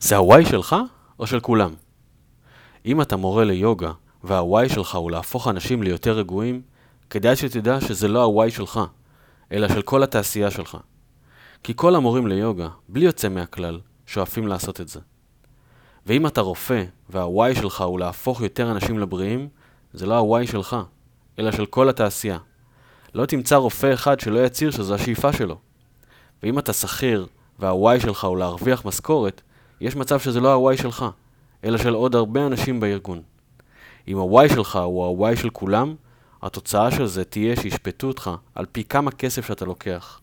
זה הוואי שלך או של כולם? אם אתה מורה ליוגה והוואי שלך הוא להפוך אנשים ליותר רגועים, כדאי שתדע שזה לא הוואי שלך, אלא של כל התעשייה שלך. כי כל המורים ליוגה, בלי יוצא מהכלל, שואפים לעשות את זה. ואם אתה רופא והוואי שלך הוא להפוך יותר אנשים לבריאים, זה לא הוואי שלך, אלא של כל התעשייה. לא תמצא רופא אחד שלא יצהיר שזו השאיפה שלו. ואם אתה שכיר והוואי שלך הוא להרוויח משכורת, יש מצב שזה לא הוואי שלך, אלא של עוד הרבה אנשים בארגון. אם הוואי שלך הוא הוואי של כולם, התוצאה של זה תהיה שישפטו אותך על פי כמה כסף שאתה לוקח.